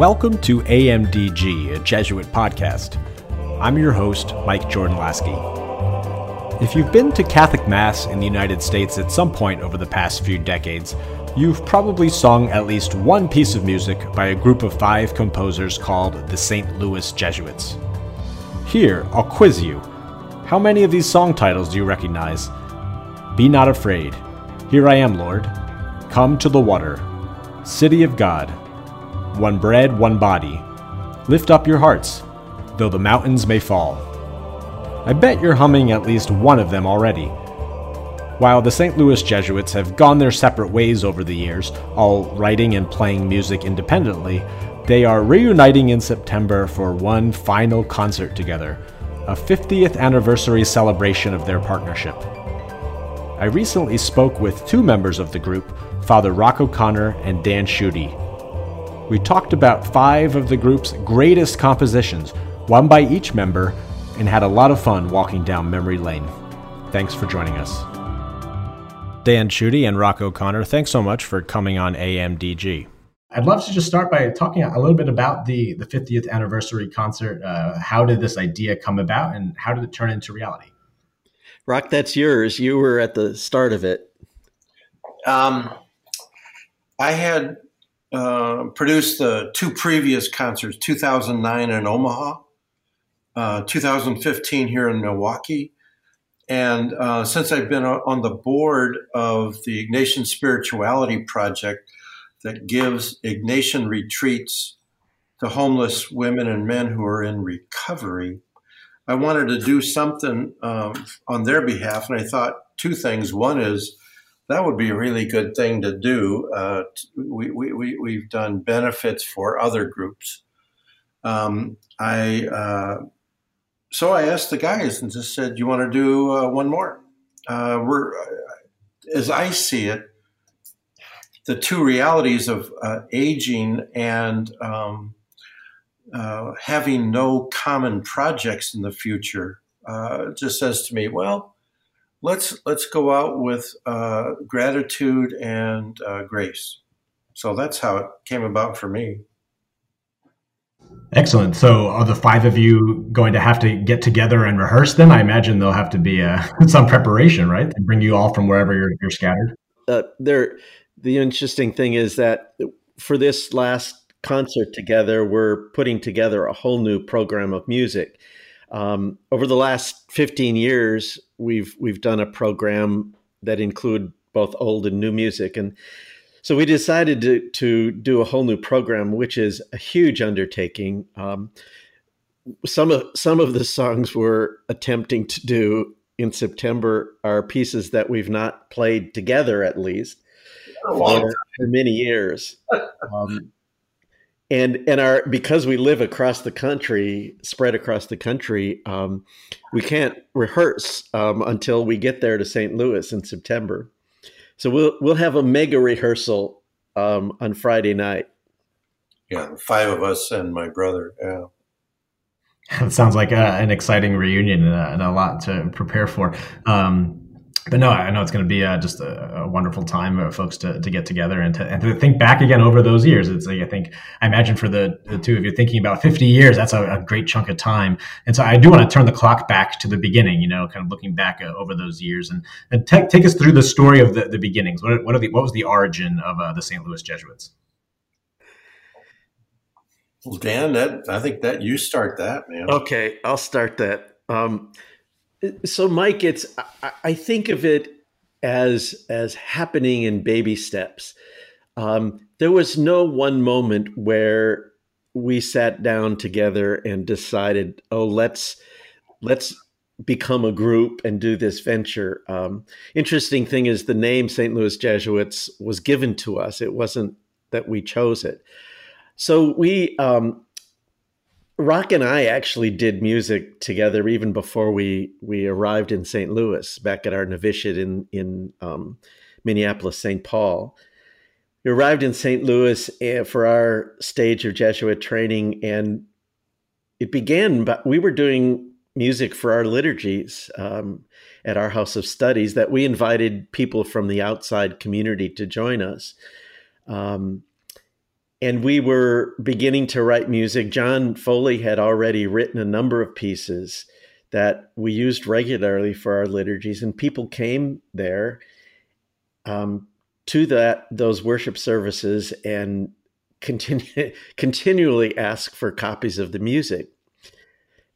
Welcome to AMDG, a Jesuit podcast. I'm your host, Mike Jordan Lasky. If you've been to Catholic Mass in the United States at some point over the past few decades, you've probably sung at least one piece of music by a group of five composers called the St. Louis Jesuits. Here, I'll quiz you. How many of these song titles do you recognize? Be not afraid. Here I am, Lord. Come to the water. City of God. One bread, one body. Lift up your hearts though the mountains may fall. I bet you're humming at least one of them already. While the St. Louis Jesuits have gone their separate ways over the years, all writing and playing music independently, they are reuniting in September for one final concert together, a 50th anniversary celebration of their partnership. I recently spoke with two members of the group, Father Roc O'Connor and Dan Schutte. We talked about five of the group's greatest compositions one by each member, and had a lot of fun walking down memory lane. Thanks for joining us. Dan Schutte and Roc O'Connor, thanks so much for coming on AMDG. I'd love to just start by talking a little bit about the, the 50th anniversary concert. Uh, how did this idea come about and how did it turn into reality? Roc, that's yours. You were at the start of it. Um, I had uh, produced the two previous concerts, 2009 in Omaha uh, 2015 here in Milwaukee. And uh, since I've been on the board of the Ignatian Spirituality Project that gives Ignatian retreats to homeless women and men who are in recovery, I wanted to do something um, on their behalf. And I thought two things. One is that would be a really good thing to do. Uh, we, we, we've done benefits for other groups. Um, I uh, so I asked the guys and just said, "You want to do uh, one more?" Uh, we're, uh, as I see it, the two realities of uh, aging and um, having no common projects in the future just says to me, "Well, let's let's go out with gratitude and grace." So that's how it came about for me. Excellent. So, are the five of you going to have to get together and rehearse them? I imagine there'll have to be uh, some preparation, right? To bring you all from wherever you're, you're scattered. Uh, there, the interesting thing is that for this last concert together, we're putting together a whole new program of music. Um, over the last 15 years, we've we've done a program that include both old and new music, and so we decided to, to do a whole new program, which is a huge undertaking. Um, some of some of the songs we're attempting to do in September are pieces that we've not played together, at least for, for, many years. Um, and and our because we live across the country, spread across the country, um, we can't rehearse um, until we get there to St. Louis in September. So we'll we'll have a mega rehearsal um, on Friday night. Yeah, five of us and my brother. Yeah. It sounds like a, an exciting reunion and a, and a, lot to prepare for. Um, but no, I know it's going to be uh, just a, a, wonderful time for folks to, to get together and to, and to think back again over those years. It's like, I think, I imagine for the, the two of you thinking about 50 years, that's a, a, great chunk of time. And so I do want to turn the clock back to the beginning, you know, kind of looking back uh, over those years and, and take, take us through the story of the, the beginnings. What, what, are the, what was the origin of uh, the St. Louis Jesuits? Well, Dan, that, I think that you start that, man. Okay, I'll start that. Um, so, Mike, it's I think of it as as happening in baby steps. Um, there was no one moment where we sat down together and decided, oh, let's let's become a group and do this venture. Um, interesting thing is the name St. Louis Jesuits was given to us. It wasn't that we chose it. So we um, Roc and I actually did music together even before we we arrived in St. Louis, back at our novitiate in in um, Minneapolis, St. Paul. We arrived in St. Louis eh, for our stage of Jesuit training, and it began. But we were doing music for our liturgies um, at our house of studies that we invited people from the outside community to join us. Um, and we were beginning to write music. John Foley had already written a number of pieces that we used regularly for our liturgies, and people came there um, to that those worship services and continue continually ask for copies of the music.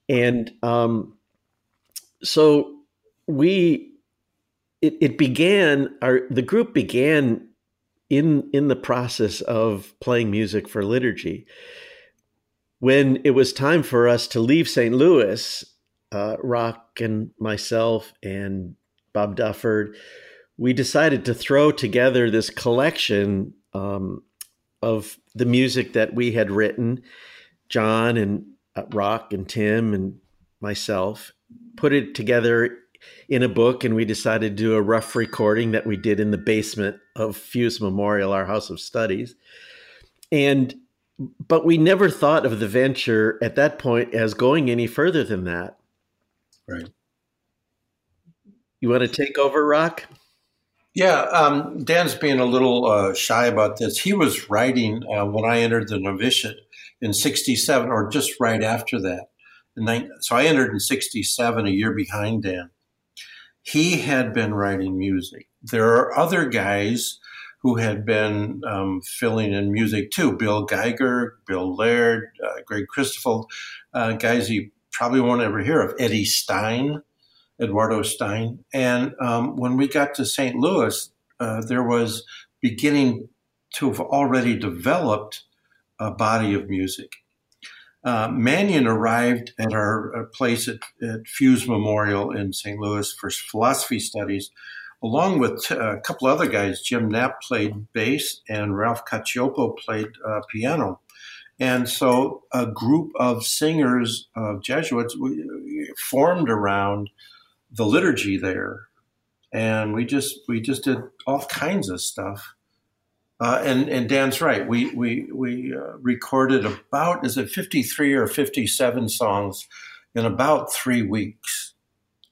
And um, so we it, it began our the group began in in the process of playing music for liturgy. When it was time for us to leave St. Louis, uh, Roc and myself and Bob Dufford, we decided to throw together this collection um, of the music that we had written, John and uh, Roc and Tim and myself, put it together in a book and we decided to do a rough recording that we did in the basement of Fusz Memorial, our house of studies. And but we never thought of the venture at that point as going any further than that. Right. You want to take over, Roc? Yeah, um, Dan's being a little uh, shy about this. He was writing uh, when I entered the novitiate in 67, or just right after that. so I entered in 67, a year behind Dan he had been writing music. There are other guys who had been um, filling in music too. Bill Geiger, Bill Laird, uh, Greg Christoffel, uh, guys you probably won't ever hear of. Eddie Stein, Eduardo Stein. And um, when we got to St. Louis, uh, there was beginning to have already developed a body of music uh, Manion arrived at our, uh, place at, at, Fusz Memorial in St. Louis for philosophy studies, along with a couple other guys. Jim Knapp played bass, and Ralph Cacioppo played uh, piano. And so a group of singers of Jesuits formed around the liturgy there, and we just we just did all kinds of stuff. Uh, and and Dan's right. We we we uh, recorded about is it fifty three or fifty seven songs in about three weeks.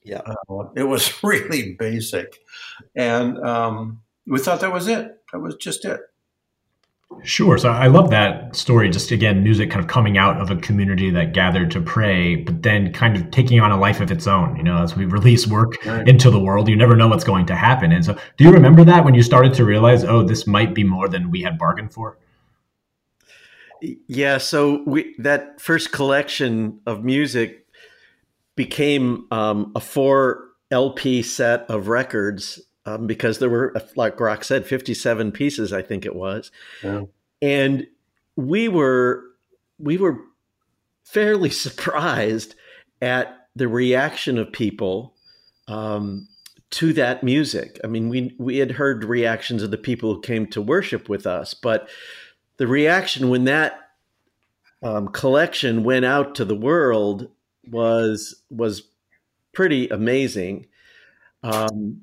Yeah, uh, it was really basic, and um, we thought that was it. That was just it. Sure. So I love that story. Just again, music kind of coming out of a community that gathered to pray, but then kind of taking on a life of its own. You know, as we release work right. into the world, you never know what's going to happen. And so, do you remember that when you started to realize, oh, this might be more than we had bargained for? Yeah. So we that first collection of music became um, a four LP set of records um, because there were, like Rock said, 57 pieces, I think it was. And we were, we were fairly surprised at the reaction of people um, to that music. I mean, we, we had heard reactions of the people who came to worship with us, but the reaction when that um, collection went out to the world was was pretty amazing. Um,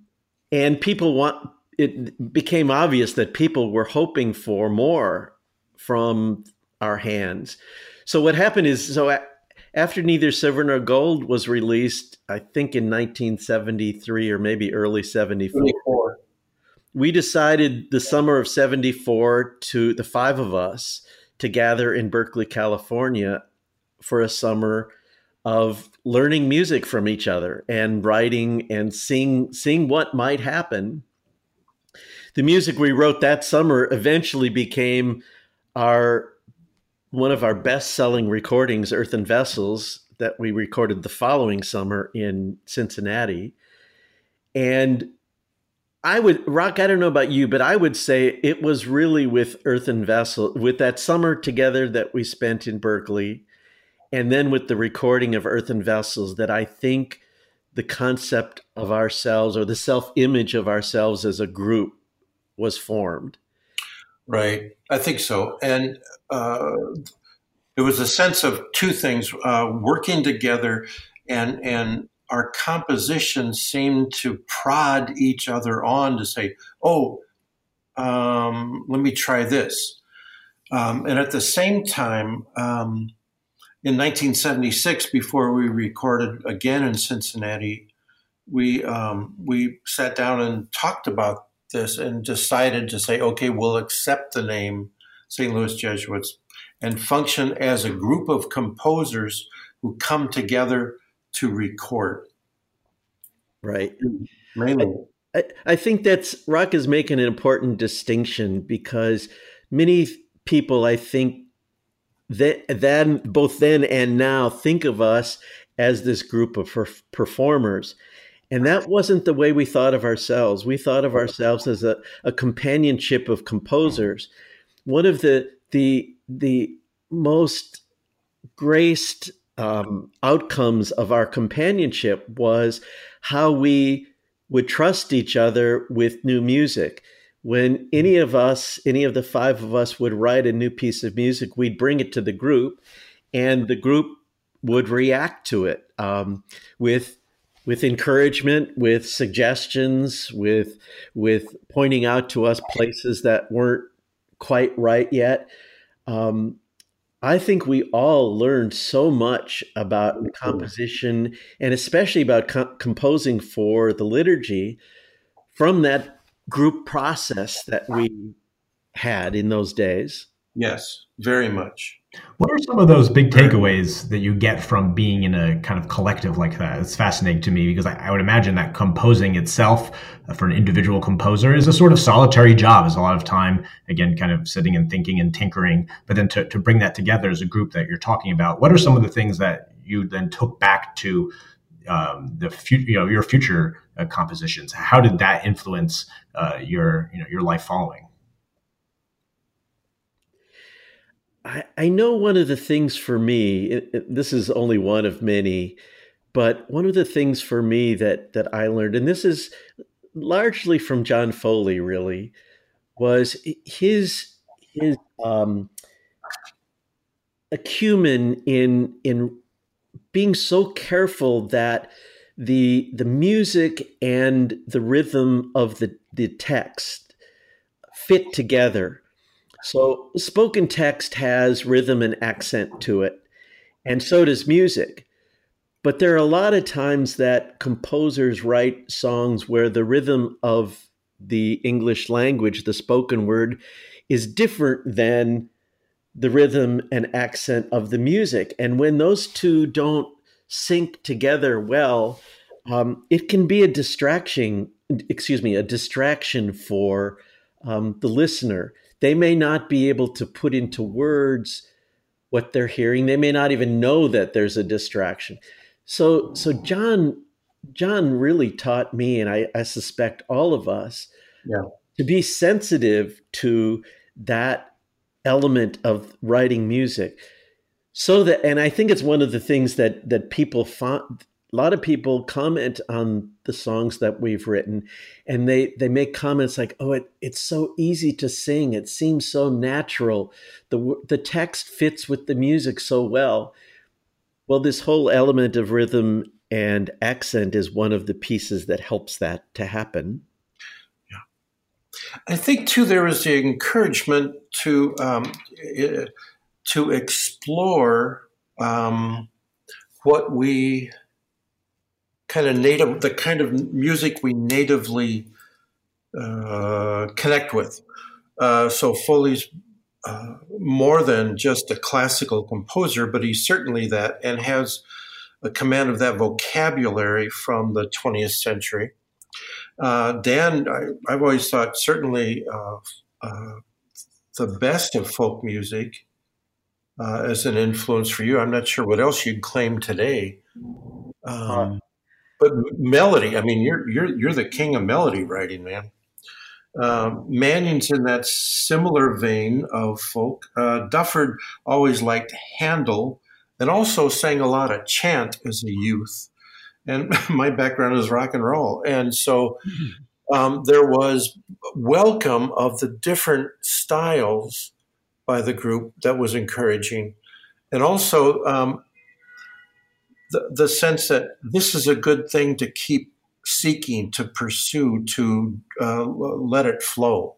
and people want it became obvious that people were hoping for more from our hands. So what happened is so after neither silver nor gold was released, I think in 1973 or maybe early 74. 74. We decided the summer of 74 to the five of us to gather in Berkeley, California for a summer of learning music from each other and writing and seeing seeing what might happen. The music we wrote that summer eventually became our one of our best-selling recordings, Earthen Vessels, that we recorded the following summer in Cincinnati. And I would Roc. I don't know about you, but I would say it was really with Earthen Vessel, with that summer together that we spent in Berkeley, and then with the recording of earthen vessels that i think the concept of ourselves or the self-image of ourselves as a group was formed. Right. I think so. And uh, it was a sense of two things uh, working together and and our composition seemed to prod each other on to say oh um, let me try this. Um, and at the same time um, in 1976, before we recorded again in Cincinnati, we um, we sat down and talked about this and decided to say, okay, we'll accept the name St. Louis Jesuits and function as a group of composers who come together to record. Right. Mainly. I, I think that's Roc is making an important distinction because many people, I think, that then both then and now think of us as this group of performers. And that wasn't the way we thought of ourselves. We thought of ourselves as a, a companionship of composers. One of the the the most graced um, outcomes of our companionship was how we would trust each other with new music. When any of us, any of the five of us, would write a new piece of music, we'd bring it to the group, and the group would react to it um, with with encouragement, with suggestions, with with pointing out to us places that weren't quite right yet. Um, I think we all learned so much about composition and especially about co- composing for the liturgy from that group process that we had in those days. Yes, very much. What are some of those big takeaways that you get from being in a kind of collective like that? It's fascinating to me because I, I would imagine that composing itself uh, for an individual composer is a sort of solitary job. Is a lot of time, again, kind of sitting and thinking and tinkering. But then to, to bring that together as a group that you're talking about, what are some of the things that you then took back to um, the future, you know, your future uh, compositions? How did that influence uh, your, you know, your life following? I, I know one of the things for me, it, it, this is only one of many, but one of the things for me that that I learned, and this is largely from John Foley, really, was his his um, acumen in in being so careful that the the music and the rhythm of the the text fit together so, spoken text has rhythm and accent to it, and so does music. But there are a lot of times that composers write songs where the rhythm of the English language, the spoken word, is different than the rhythm and accent of the music. And when those two don't sync together well, um, it can be a distraction. Excuse me, a distraction for um, the listener they may not be able to put into words what they're hearing. They may not even know that there's a distraction. So, so John, John really taught me, and I, I suspect all of us, yeah. to be sensitive to that element of writing music. So that, and I think it's one of the things that that people find a lot of people comment on the songs that we've written and they they make comments like oh it, it's so easy to sing. It seems so natural. The the text fits with the music so well. Well this whole element of rhythm and accent is one of the pieces that helps that to happen. Yeah. I think too there is the encouragement to um, to explore um, what we kind of native, the kind of music we natively uh, connect with. Uh, so Foley's uh, more than just a classical composer, but he's certainly that and has a command of that vocabulary from the 20th century. Uh, Dan, I, have always thought certainly uh, uh, the best of folk music as an influence for you. I'm not sure what else you'd claim today. Um, but melody, I mean, you're you're you're the king of melody writing, man. Uh, Manion's in that similar vein of folk. Uh, Dufford always liked Handel and also sang a lot of chant as a youth. And my background is rock and roll. And so um, there was welcome of the different styles by the group that was encouraging. And also, um, the, the sense that this is a good thing to keep seeking, to pursue, to uh, let it flow.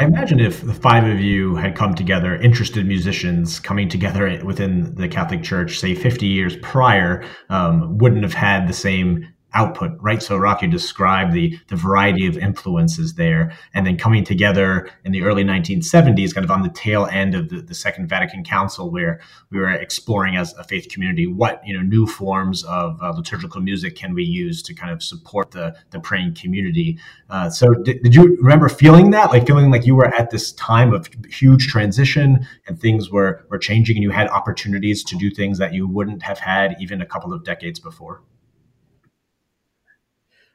I imagine if the five of you had come together, interested musicians coming together within the Catholic Church, say 50 years prior, um, wouldn't have had the same output, right? So Rocky described the the variety of influences there, and then coming together in the early 1970s, kind of on the tail end of the, the Second Vatican Council, where we were exploring as a faith community what you know new forms of uh, liturgical music can we use to kind of support the the praying community. Uh, so did, did you remember feeling that, like feeling like you were at this time of huge transition and things were were changing, and you had opportunities to do things that you wouldn't have had even a couple of decades before?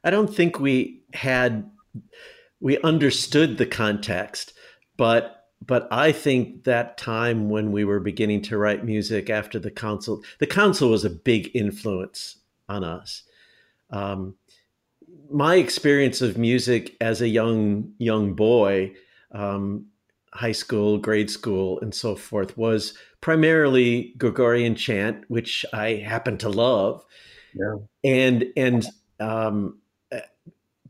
I don't think we had we understood the context, but but I think that time when we were beginning to write music after the council, the council was a big influence on us. Um, my experience of music as a young young boy, um, high school, grade school, and so forth, was primarily Gregorian chant, which I happen to love, yeah. and and um,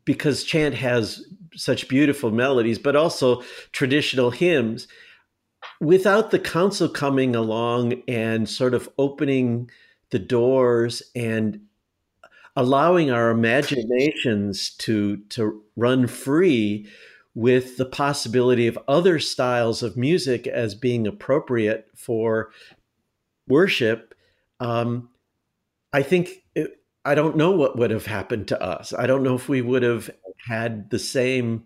because chant has such beautiful melodies, but also traditional hymns. Without the council coming along and sort of opening the doors and allowing our imaginations to to run free with the possibility of other styles of music as being appropriate for worship um, i think I don't know what would have happened to us. I don't know if we would have had the same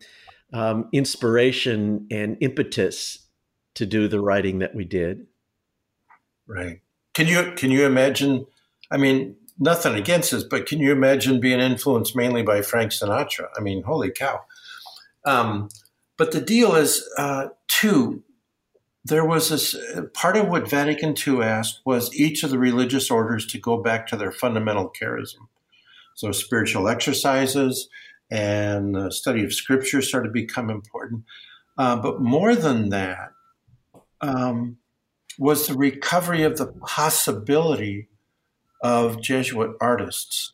um, inspiration and impetus to do the writing that we did. Right. Can you can you imagine? I mean, nothing against this, but can you imagine being influenced mainly by Frank Sinatra? I mean, holy cow! Um, but the deal is, uh, too, there was this part of what Vatican II asked was each of the religious orders to go back to their fundamental charism. So spiritual exercises and the study of scripture started to become important. Uh, but more than that um, was the recovery of the possibility of Jesuit artists.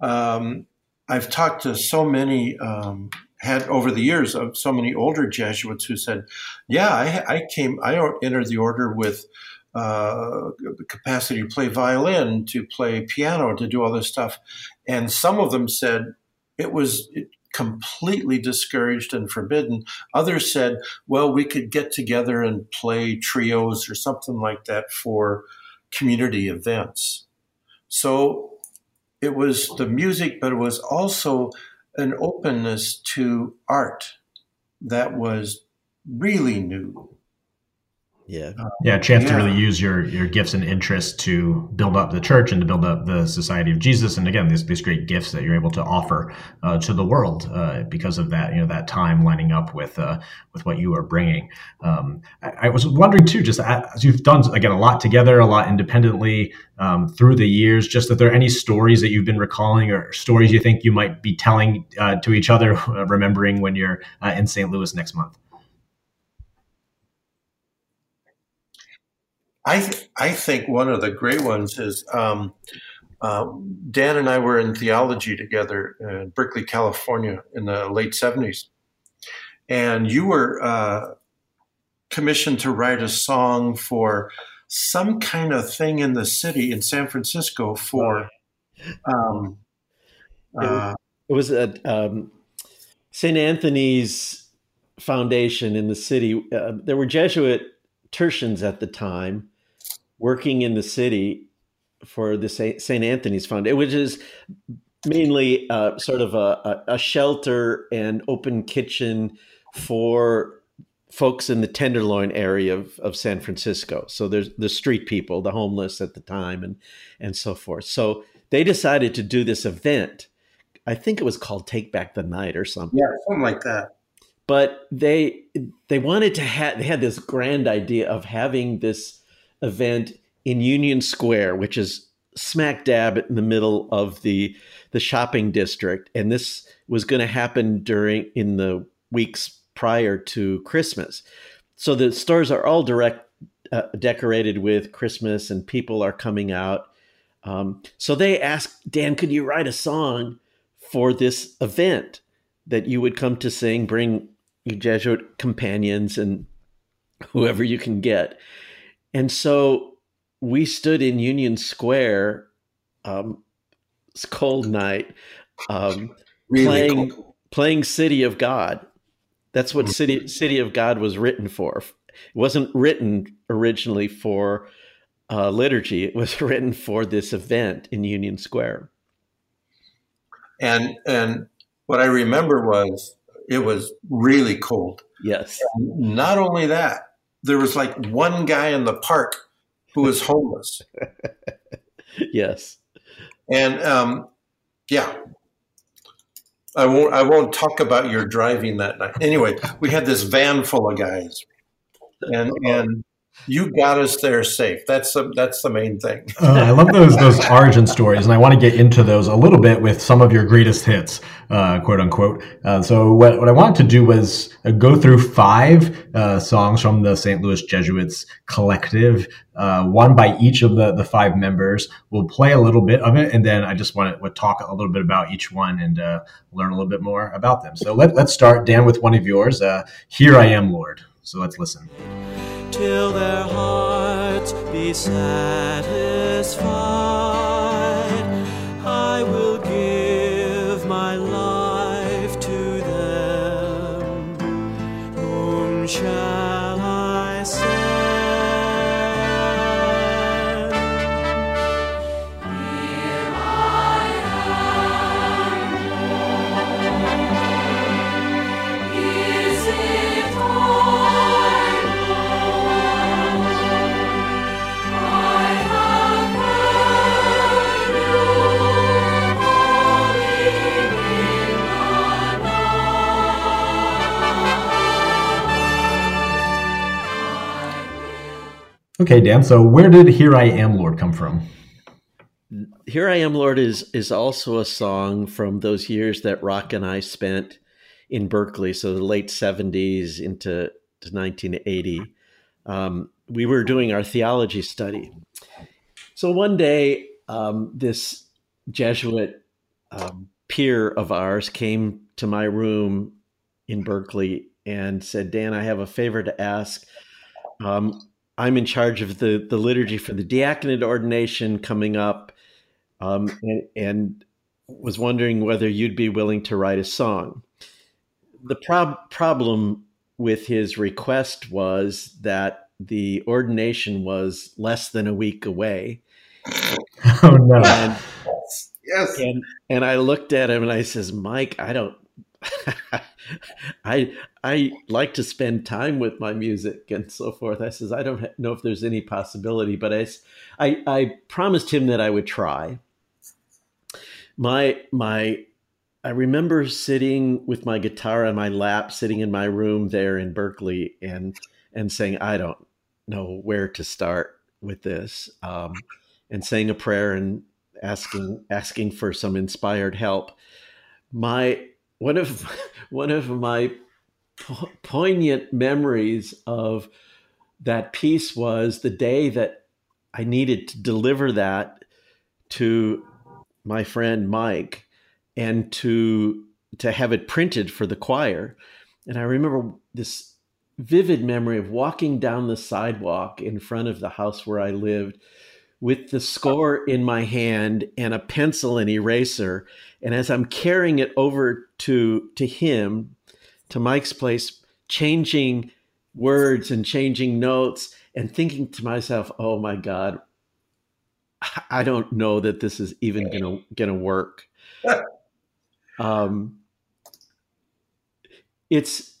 Um, I've talked to so many um, had over the years of so many older Jesuits who said, "Yeah, I, I came, I entered the order with uh, the capacity to play violin, to play piano, to do all this stuff," and some of them said it was completely discouraged and forbidden. Others said, "Well, we could get together and play trios or something like that for community events." So it was the music, but it was also an openness to art that was really new. Yeah. yeah, a chance yeah. to really use your your gifts and interests to build up the church and to build up the Society of Jesus, and again, these these great gifts that you're able to offer uh, to the world uh, because of that, you know, that time lining up with uh, with what you are bringing. Um, I, I, was wondering too, just as you've done again a lot together, a lot independently um, through the years, just that there are any stories that you've been recalling or stories you think you might be telling uh, to each other, remembering when you're uh, in St. Louis next month? I th- I think one of the great ones is um, uh, Dan and I were in theology together in Berkeley, California, in the late seventies, and you were uh, commissioned to write a song for some kind of thing in the city in San Francisco for. Um, uh, it was at um, St. Anthony's Foundation in the city. Uh, there were Jesuit tertians at the time working in the city for the St. Anthony's Fund, which is mainly uh, sort of a, a, shelter and open kitchen for folks in the Tenderloin area of, of San Francisco. So there's the street people, the homeless at the time, and and so forth. So they decided to do this event. I think it was called Take Back the Night or something. Yeah, something like that. But they they wanted to have they had this grand idea of having this event in Union Square, which is smack dab in the middle of the the shopping district, and this was going to happen during in the weeks prior to Christmas. So the stores are all direct uh, decorated with Christmas, and people are coming out. Um, so they asked Dan, "Could you write a song for this event that you would come to sing? Bring your Jesuit companions and whoever you can get." And so we stood in Union Square, um, cold night, um, Really playing cool. playing City of God. That's what Mhm. City City of God was written for. It wasn't written originally for uh, liturgy. It was written for this event in Union Square. And and what I remember was it was really cold. Yes. Not only that, there was like one guy in the park who was homeless. Yes. And um, yeah, I won't. I won't talk about your driving that night. Anyway, we had this van full of guys, and and you got us there safe. That's the that's the main thing. Uh, I love those those origin stories, and I want to get into those a little bit with some of your greatest hits, uh, quote unquote. Uh, so what, what I wanted to do was uh, go through five uh, songs from the St. Louis Jesuits collective, uh, one by each of the the five members. We'll play a little bit of it, and then I just want to talk a little bit about each one and learn a little bit more about them. So let, let's start, Dan, with one of yours. Here I am, Lord. So let's listen. Till their hearts be satisfied. Okay, Dan. So where did Here I Am, Lord come from? Here I Am, Lord is is also a song from those years that Roc and I spent in Berkeley, so the late 70s into to 1980. Um, we were doing our theology study. So one day, um, this Jesuit um, peer of ours came to my room in Berkeley and said, Dan, I have a favor to ask. Um, I'm in charge of the, the liturgy for the diaconate ordination coming up um, and, and was wondering whether you'd be willing to write a song. The prob- problem with his request was that the ordination was less than a week away, Oh no. and Yes. and and I looked at him and I says, Mike, I don't. I I like to spend time with my music and so forth. I says I don't know if there's any possibility, but I I, I promised him that I would try. My my I remember sitting with my guitar on my lap, sitting in my room there in Berkeley, and and saying I don't know where to start with this, um, and saying a prayer and asking asking for some inspired help. My one of one of my po- poignant memories of that piece was the day that I needed to deliver that to my friend Mike and to to have it printed for the choir. And I remember this vivid memory of walking down the sidewalk in front of the house where I lived with the score in my hand and a pencil and eraser. And as I'm carrying it over to to him, to Mike's place, changing words and changing notes and thinking to myself, oh my God, I don't know that this is even gonna gonna work. Um, it's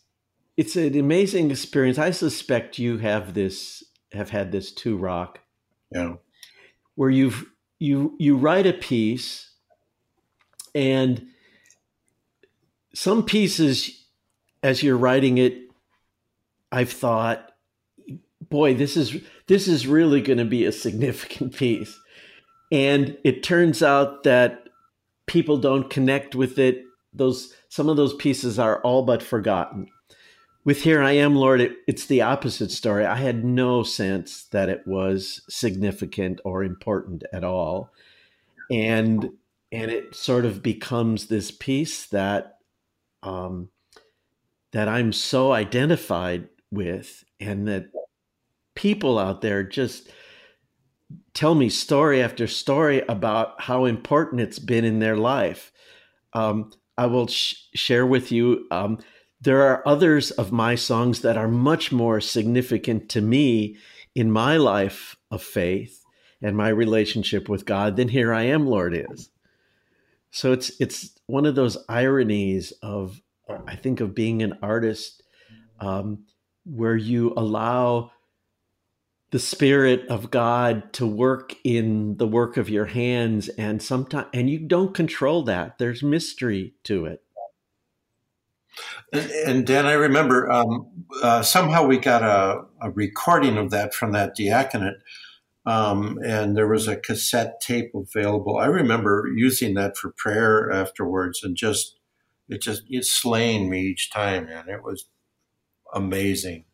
it's an amazing experience. I suspect you have this have had this too, Roc Yeah. where you've you you write a piece and some pieces as you're writing it i've thought boy this is this is really going to be a significant piece. And it turns out that people don't connect with it. Those some of those pieces are all but forgotten. With here i am lord it, it's the opposite story. I had no sense that it was significant or important at all. And and it sort of becomes this piece that um that i'm so identified with and that people out there just tell me story after story about how important it's been in their life. Um, I will sh- share with you. Um, there are others of my songs that are much more significant to me in my life of faith and my relationship with God than "Here I Am, Lord" is. So it's it's one of those ironies of I think of being an artist um, where you allow the spirit of God to work in the work of your hands, and sometimes and you don't control that. There's mystery to it. And, and Dan, I remember um, uh, somehow we got a, a, recording of that from that diaconate, um, and there was a cassette tape available. I remember using that for prayer afterwards, and just it just it slaying me each time, man. It was amazing.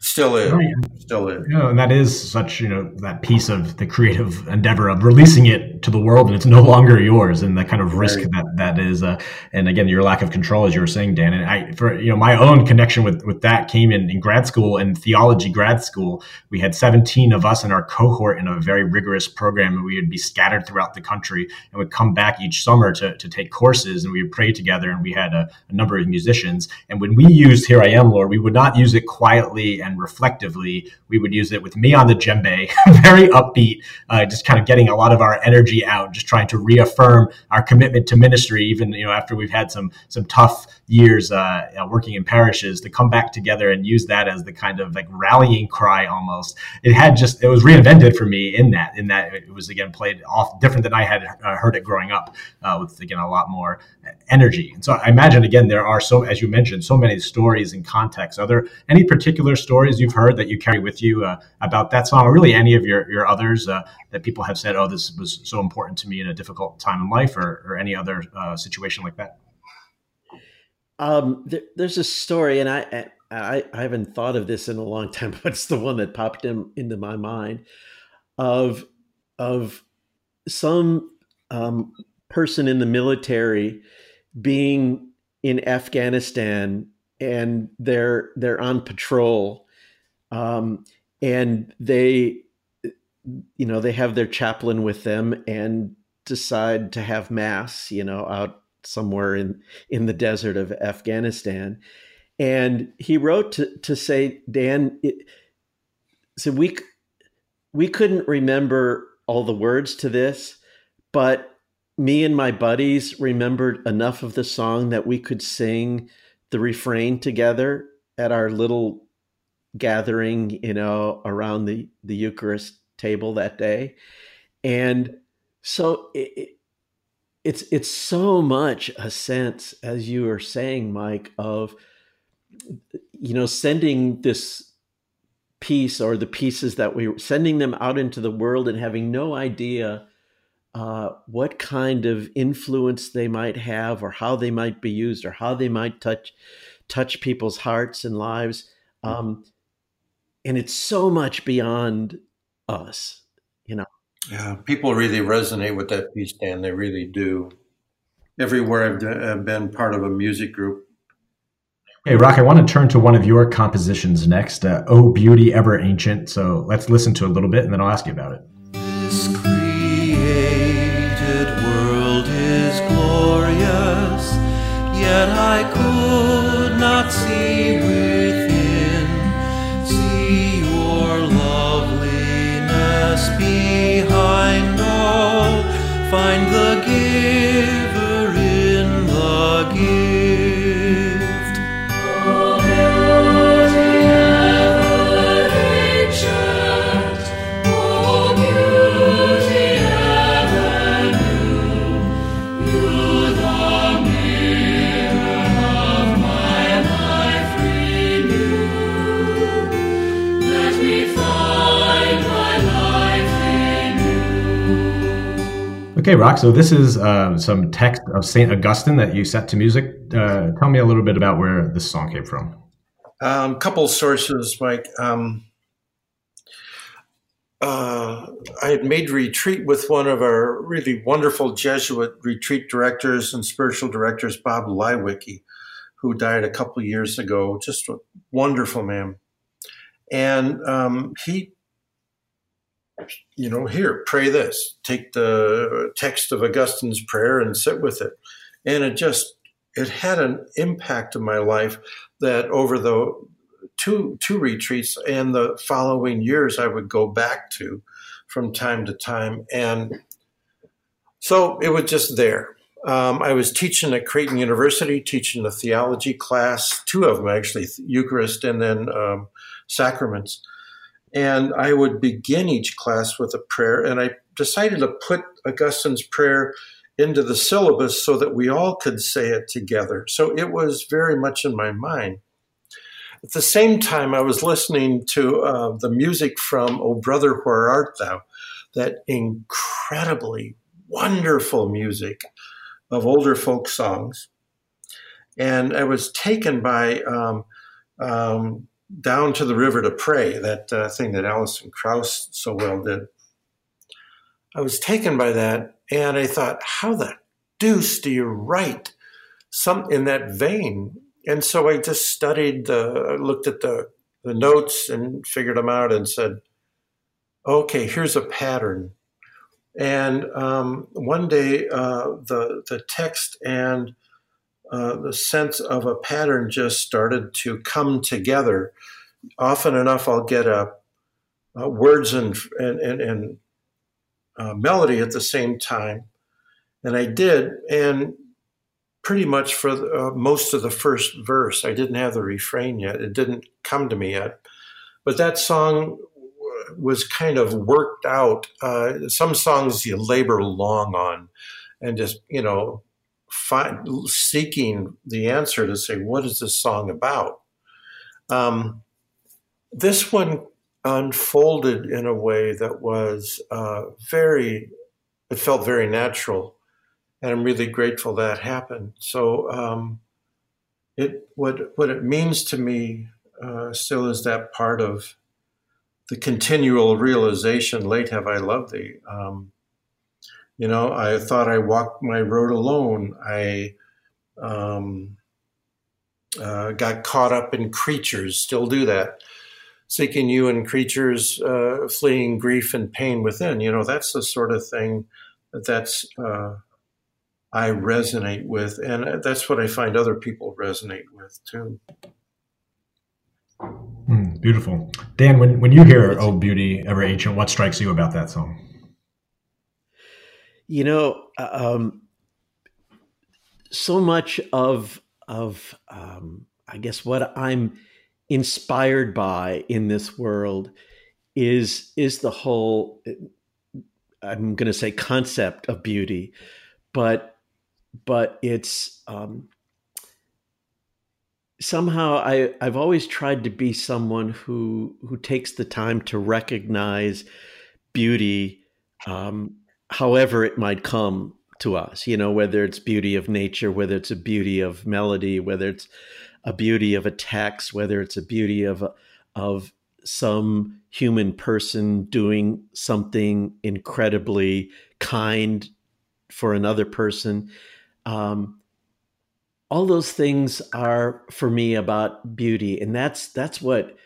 Still is. Right. Still is. You know, and that is such, you know, that piece of the creative endeavor of releasing it to the world and it's no longer yours and the kind of risk right. that that is. Uh, and again, your lack of control, as you were saying, Dan. And I, for, you know, my own connection with, with that came in, in grad school and theology grad school. We had 17 of us in our cohort in a very rigorous program and we would be scattered throughout the country and would come back each summer to, to take courses and we would pray together and we had a, a number of musicians. And when we used Here I Am, Lord, we would not use it quietly reflectively. We would use it with me on the djembe, very upbeat, uh, just kind of getting a lot of our energy out, just trying to reaffirm our commitment to ministry, even you know after we've had some some tough years uh, working in parishes, to come back together and use that as the kind of like rallying cry almost. It had just it was reinvented for me in that in that it was again played off different than I had uh, heard it growing up uh, with again a lot more energy. And so I imagine again there are so as you mentioned so many stories and contexts. Are there any particular stories you've heard that you carry with you uh, about that song, or really any of your your others uh, that people have said, "Oh, this was so important to me in a difficult time in life," or, or any other uh, situation like that? Um, there, there's a story, and I, I I haven't thought of this in a long time, but it's the one that popped in, into my mind of of some um, person in the military being in Afghanistan and they're they're on patrol um, and they you know they have their chaplain with them and decide to have mass you know out somewhere in in the desert of Afghanistan. And he wrote to to say Dan it, so we we couldn't remember all the words to this but me and my buddies remembered enough of the song that we could sing the refrain together at our little gathering, you know, around the, the Eucharist table that day. And so it, it's it's so much a sense, as you were saying, Mike, of you know, sending this piece or the pieces that we were sending them out into the world and having no idea uh, what kind of influence they might have or how they might be used or how they might touch touch people's hearts and lives um, and it's so much beyond us you know yeah people really resonate with that piece dan they really do everywhere i've been part of a music group Hey, Roc, I want to turn to one of your compositions next, uh, Oh Beauty Ever Ancient. So let's listen to a little bit and then I'll ask you about it. yet I could not see Find Okay, Roc. So this is uh, some text of Saint Augustine that you set to music. Uh, tell me a little bit about where this song came from. A um, couple sources, Mike. Um, uh, I had made retreat with one of our really wonderful Jesuit retreat directors and spiritual directors, Bob Leiweke, who died a couple years ago. Just a wonderful man. And um, he you know, here, pray this. Take the text of Augustine's prayer and sit with it. And it just, it had an impact in my life that over the two two retreats and the following years I would go back to from time to time. And so it was just there. Um, I was teaching at Creighton University, teaching a theology class, two of them actually, Eucharist and then um, sacraments. And I would begin each class with a prayer, and I decided to put Augustine's prayer into the syllabus so that we all could say it together. So it was very much in my mind. At the same time, I was listening to uh, the music from Oh Brother, Where Art Thou? That incredibly wonderful music of older folk songs. And I was taken by um, um, Down to the River to Pray, that uh, thing that Alison Krauss so well did. I was taken by that, and I thought, how the deuce do you write some in that vein? And so I just studied the, looked at the, the notes and figured them out and said, okay, here's a pattern. And um, one day, uh, the the text and uh, the sense of a pattern just started to come together. Often enough, I'll get a, a words and and and, and uh, melody at the same time, and I did. And pretty much for uh, most of the first verse, I didn't have the refrain yet. It didn't come to me yet, but that song was kind of worked out. Uh, some songs you labor long on, and just you know, find, seeking the answer to say what is this song about. Um, this one unfolded in a way that was uh, very. It felt very natural, and I'm really grateful that happened. So, um, it what what it means to me uh, still is that part of the continual realization, late have I loved thee. Um, you know, I thought I walked my road alone. I um, uh, got caught up in creatures, still do that. Seeking you in creatures, uh, fleeing grief and pain within. You know, that's the sort of thing that that's uh, I resonate with, and that's what I find other people resonate with too. Mm, beautiful. Dan, when, when you hear Oh Beauty Ever Ancient, what strikes you about that song? You know, um, so much of of um, I guess what I'm inspired by in this world is is the whole I'm going to say concept of beauty, but but it's um, somehow I, I've always tried to be someone who who takes the time to recognize beauty, um, however it might come to us. You know, whether it's beauty of nature, whether it's a beauty of melody, whether it's a beauty of a text, whether it's a beauty of of some human person doing something incredibly kind for another person. Um, all those things are for me about beauty and that's that's what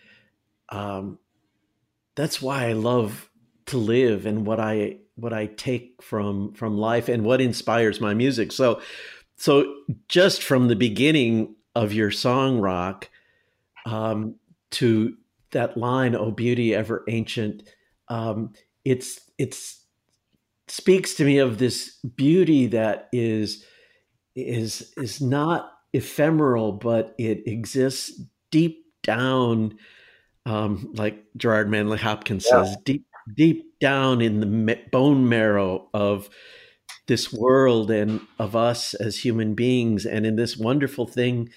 um that's why i love to live and what i what i take from from life and what inspires my music so so just from the beginning of your song Roc um to that line oh beauty ever ancient um it's it's speaks to me of this beauty that is is is not ephemeral, but it exists deep down, um, like Gerard Manley Hopkins yeah. says, deep deep down in the bone marrow of this world and of us as human beings, and in this wonderful thing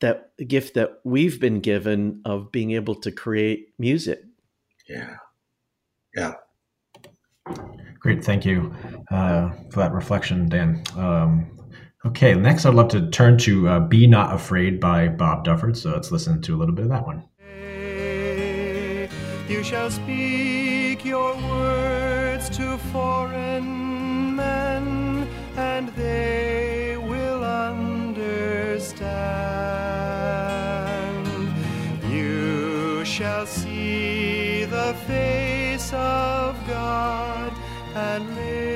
that gift that we've been given of being able to create music. Yeah, yeah. Great, thank you uh, for that reflection, Dan. Um, Okay, next I'd love to turn to uh, Be Not Afraid by Bob Dufford. So let's listen to a little bit of that one. You shall speak your words to foreign men, and they will understand. You shall see the face of God and live.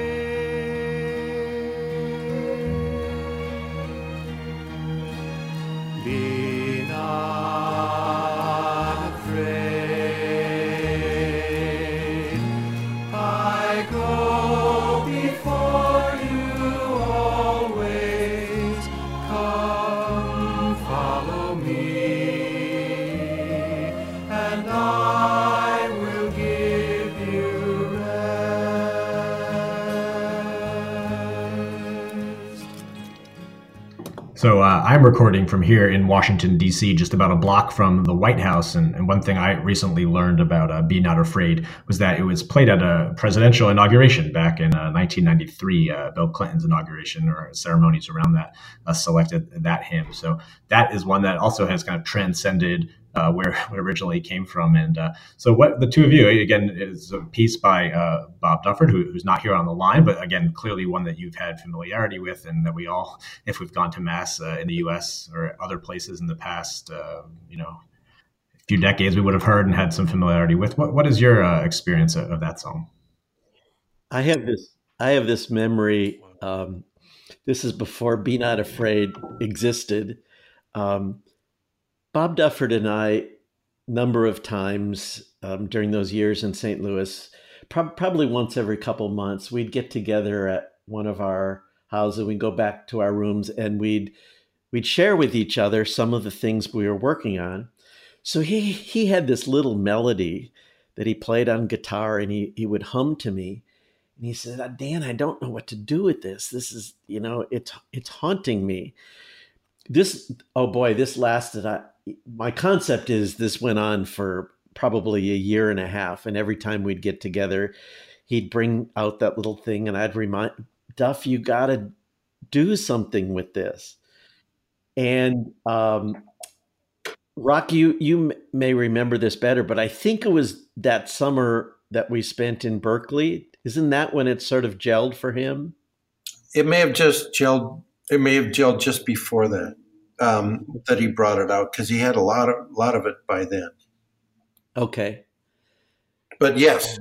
I'm recording from here in Washington D.C., just about a block from the White House. And, and one thing I recently learned about uh, "Be Not Afraid" was that it was played at a presidential inauguration back in uh, 1993. Uh, Bill Clinton's inauguration or ceremonies around that uh, selected that hymn. So that is one that also has kind of transcended uh, where it originally came from. And uh, so, what the two of you again is a piece by uh, Bob Dufford, who, who's not here on the line, but again, clearly one that you've had familiarity with, and that we all, if we've gone to mass uh, in the U.S. or other places in the past, uh, you know. a Few decades we would have heard and had some familiarity with. What what is your uh, experience of, of that song? I have this. I have this memory. Um, this is before "Be Not Afraid" existed. Um, Bob Dufford and I, number of times um, during those years in St. Louis, pro- probably once every couple months, we'd get together at one of our houses. We'd go back to our rooms and we'd we'd share with each other some of the things we were working on. So he he had this little melody that he played on guitar and he he would hum to me. And he said, Dan, I don't know what to do with this. This is, you know, it's it's haunting me. This oh boy, this lasted I, my concept is this went on for probably a year and a half and every time we'd get together he'd bring out that little thing and I'd remind Duff you got to do something with this. And um Roc, you you may remember this better, but I think it was that summer that we spent in Berkeley. Isn't that when it sort of gelled for him? It may have just gelled. It may have gelled just before that um, that he brought it out because he had a lot of lot of it by then. Okay. But yes,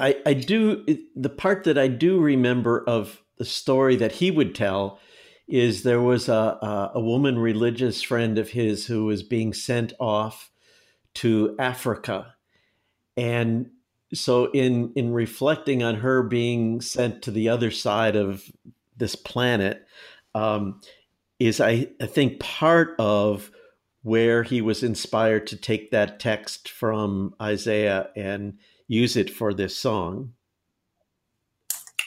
I, I do the part that I do remember of the story that he would tell is there was a, a, a woman religious friend of his who was being sent off to Africa. And so in in reflecting on her being sent to the other side of this planet, um, is I, I think part of where he was inspired to take that text from Isaiah and use it for this song.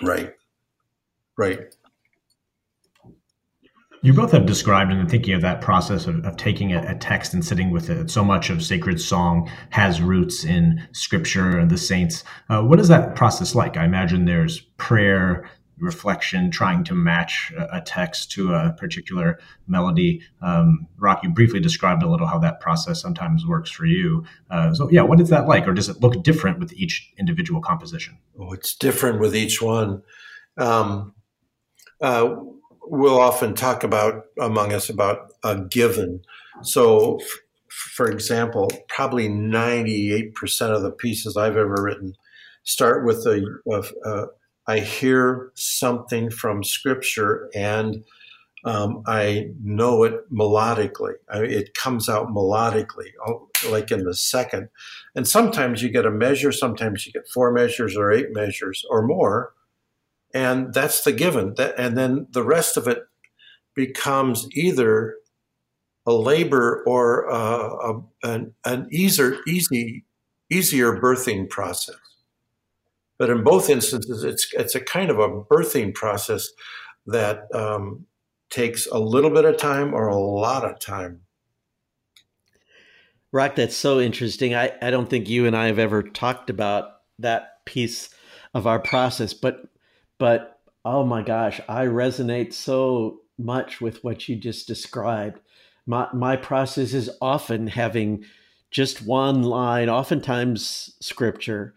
right, right. You both have described and thinking of that process of, of taking a, a, text and sitting with it. So much of sacred song has roots in scripture and the saints. Uh, what is that process like? I imagine there's prayer, reflection, trying to match a, text to a particular melody. Um, Roc, you briefly described a little how that process sometimes works for you. Uh, so, yeah, what is that like? Or does it look different with each individual composition? Oh, it's different with each one. Um, uh, we'll often talk about among us about a given. So, for example, probably 98% of the pieces I've ever written start with a, a I hear something from scripture and um, I know it melodically. I it comes out melodically, oh, like in the second. And sometimes you get a measure, sometimes you get four measures or eight measures or more and that's the given and then the rest of it becomes either a labor or uh, a, an, an easier easy easier birthing process but in both instances it's it's a kind of a birthing process that um, takes a little bit of time or a lot of time Roc that's so interesting I, I don't think you and i have ever talked about that piece of our process but but oh my gosh, I resonate so much with what you just described. My my process is often having just one line, oftentimes scripture,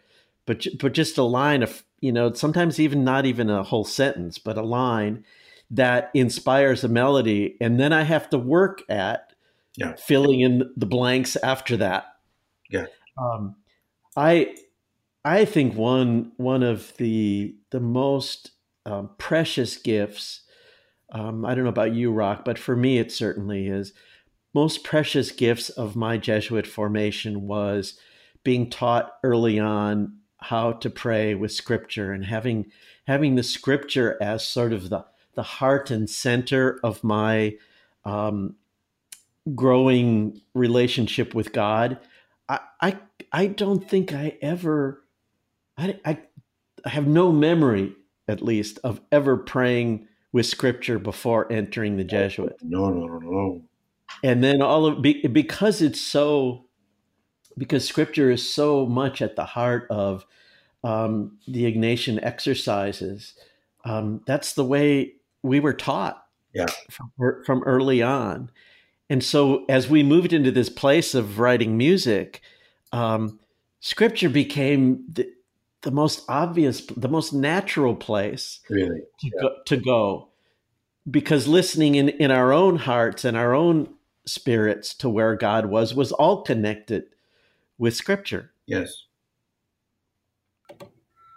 but but just a line of you know sometimes even not even a whole sentence, but a line that inspires a melody, and then I have to work at yeah. filling in the blanks after that. Yeah. Um, I I think one one of the the most um, precious gifts. Um, I don't know about you, Roc, but for me, it certainly is. Most precious gifts of my Jesuit formation was being taught early on how to pray with Scripture and having having the Scripture as sort of the the heart and center of my um, growing relationship with God. I, I I don't think I ever I, I, I have no memory, at least, of ever praying with scripture before entering the Jesuit. No, no, no, no. And then all of be, because it's so because scripture is so much at the heart of um, the Ignatian exercises. Um, that's the way we were taught Yeah. from, from early on. And so as we moved into this place of writing music, um, scripture became the, the most obvious, the most natural place Really. to, go, to go because listening in, in our own hearts and our own spirits to where God was was all connected with scripture. Yes.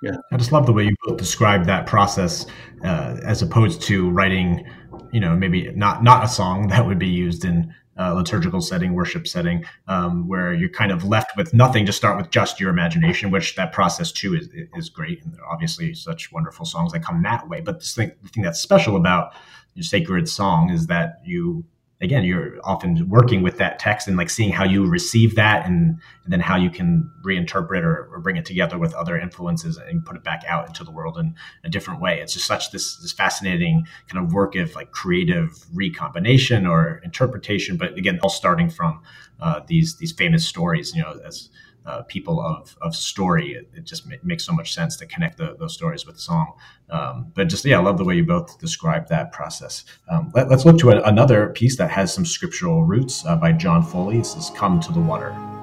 Yeah. I just love the way you both describe that process, uh, as opposed to writing, you know, maybe not not a song that would be used in a liturgical setting, worship setting, um, where you're kind of left with nothing to start with just your imagination. Which that process too is is great, and there are obviously such wonderful songs that come that way. But the thing, the thing that's special about your sacred song is that you again you're often working with that text and like seeing how you receive that and, and then how you can reinterpret or, or, bring it together with other influences and put it back out into the world in a different way. It's just such this this fascinating kind of work of like creative recombination or interpretation but again all starting from uh, these these famous stories you know as uh, people of, of story. It, it just ma- makes so much sense to connect the, those stories with the song. Um, but just, yeah, I love the way you both describe that process. Um, let, us look to a, another piece that has some scriptural roots uh, by John Foley. This is Come to the Water.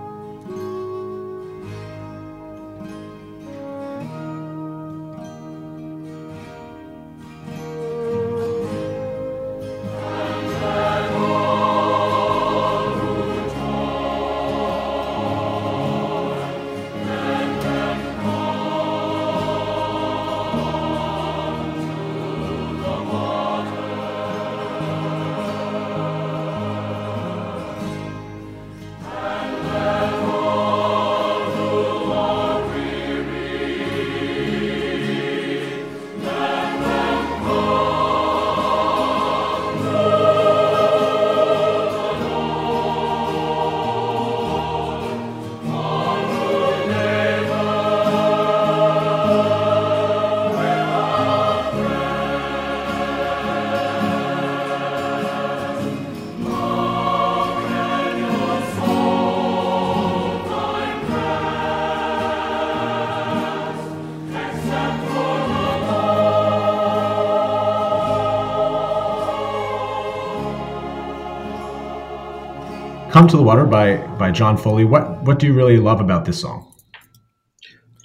Come to the Water by by John Foley. What what do you really love about this song?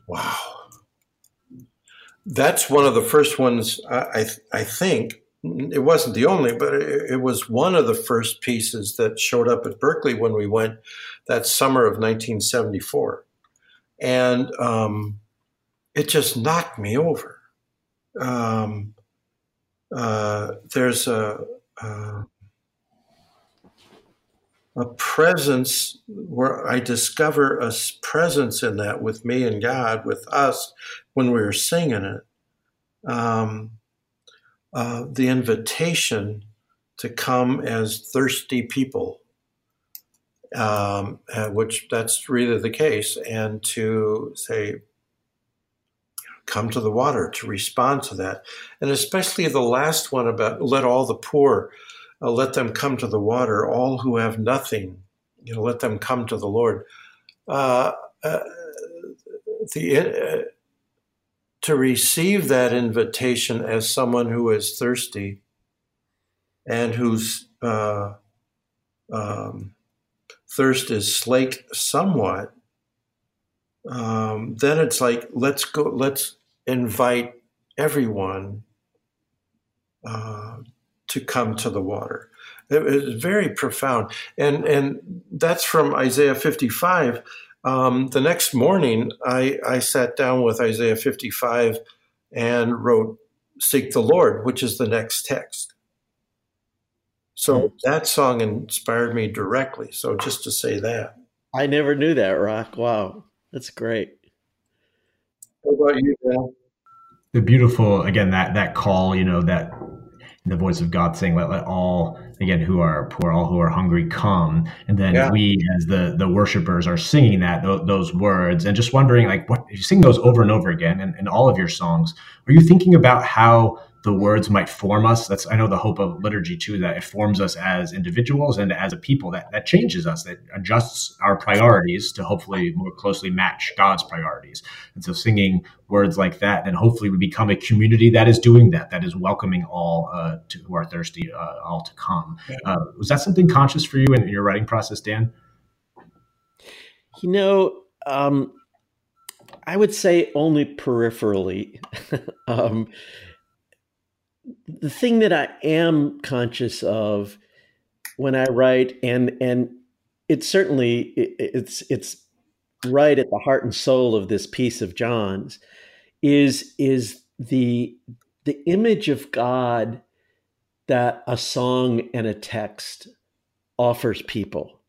Wow, that's one of the first ones. I I, I think it wasn't the only, but it, it, was one of the first pieces that showed up at Berkeley when we went that summer of 1974, and um, it just knocked me over. Um, uh, there's a, a a presence where I discover a presence in that with me and God, with us when we were singing it. Um, uh, the invitation to come as thirsty people, um, uh, which that's really the case, and to say, come to the water, to respond to that. And especially the last one about let all the poor uh, let them come to the water. All who have nothing, you know, let them come to the Lord. Uh, uh, the uh, to receive that invitation as someone who is thirsty and whose uh, um, thirst is slaked somewhat, um, then it's like let's go. Let's invite everyone uh, to come to the water. It was very profound, and and that's from Isaiah 55. Um, the next morning, I, I sat down with Isaiah 55 and wrote "Seek the Lord," which is the next text. So that song inspired me directly. So just to say that, I never knew that, Roc. Wow, that's great. What about you, Dan? The beautiful again that that call, you know that the voice of God saying, "Let let all again who are poor, all who are hungry, come." And then Yeah. we, as the the worshipers, are singing that those, those words, and just wondering, like, what if you sing those over and over again in, in all of your songs? Are you thinking about how the words might form us. That's I know the hope of liturgy too, that it forms us as individuals and as a people. That that changes us, that adjusts our priorities to hopefully more closely match God's priorities. And so singing words like that, then hopefully we become a community that is doing that, that is welcoming all uh, to, who are thirsty, uh, all to come. Uh, was that something conscious for you in, in your writing process, Dan? You know, um, I would say only peripherally. um, the thing that I am conscious of when I write, and and it's certainly it, it's it's right at the heart and soul of this piece of John's, is is the the image of God that a song and a text offers people.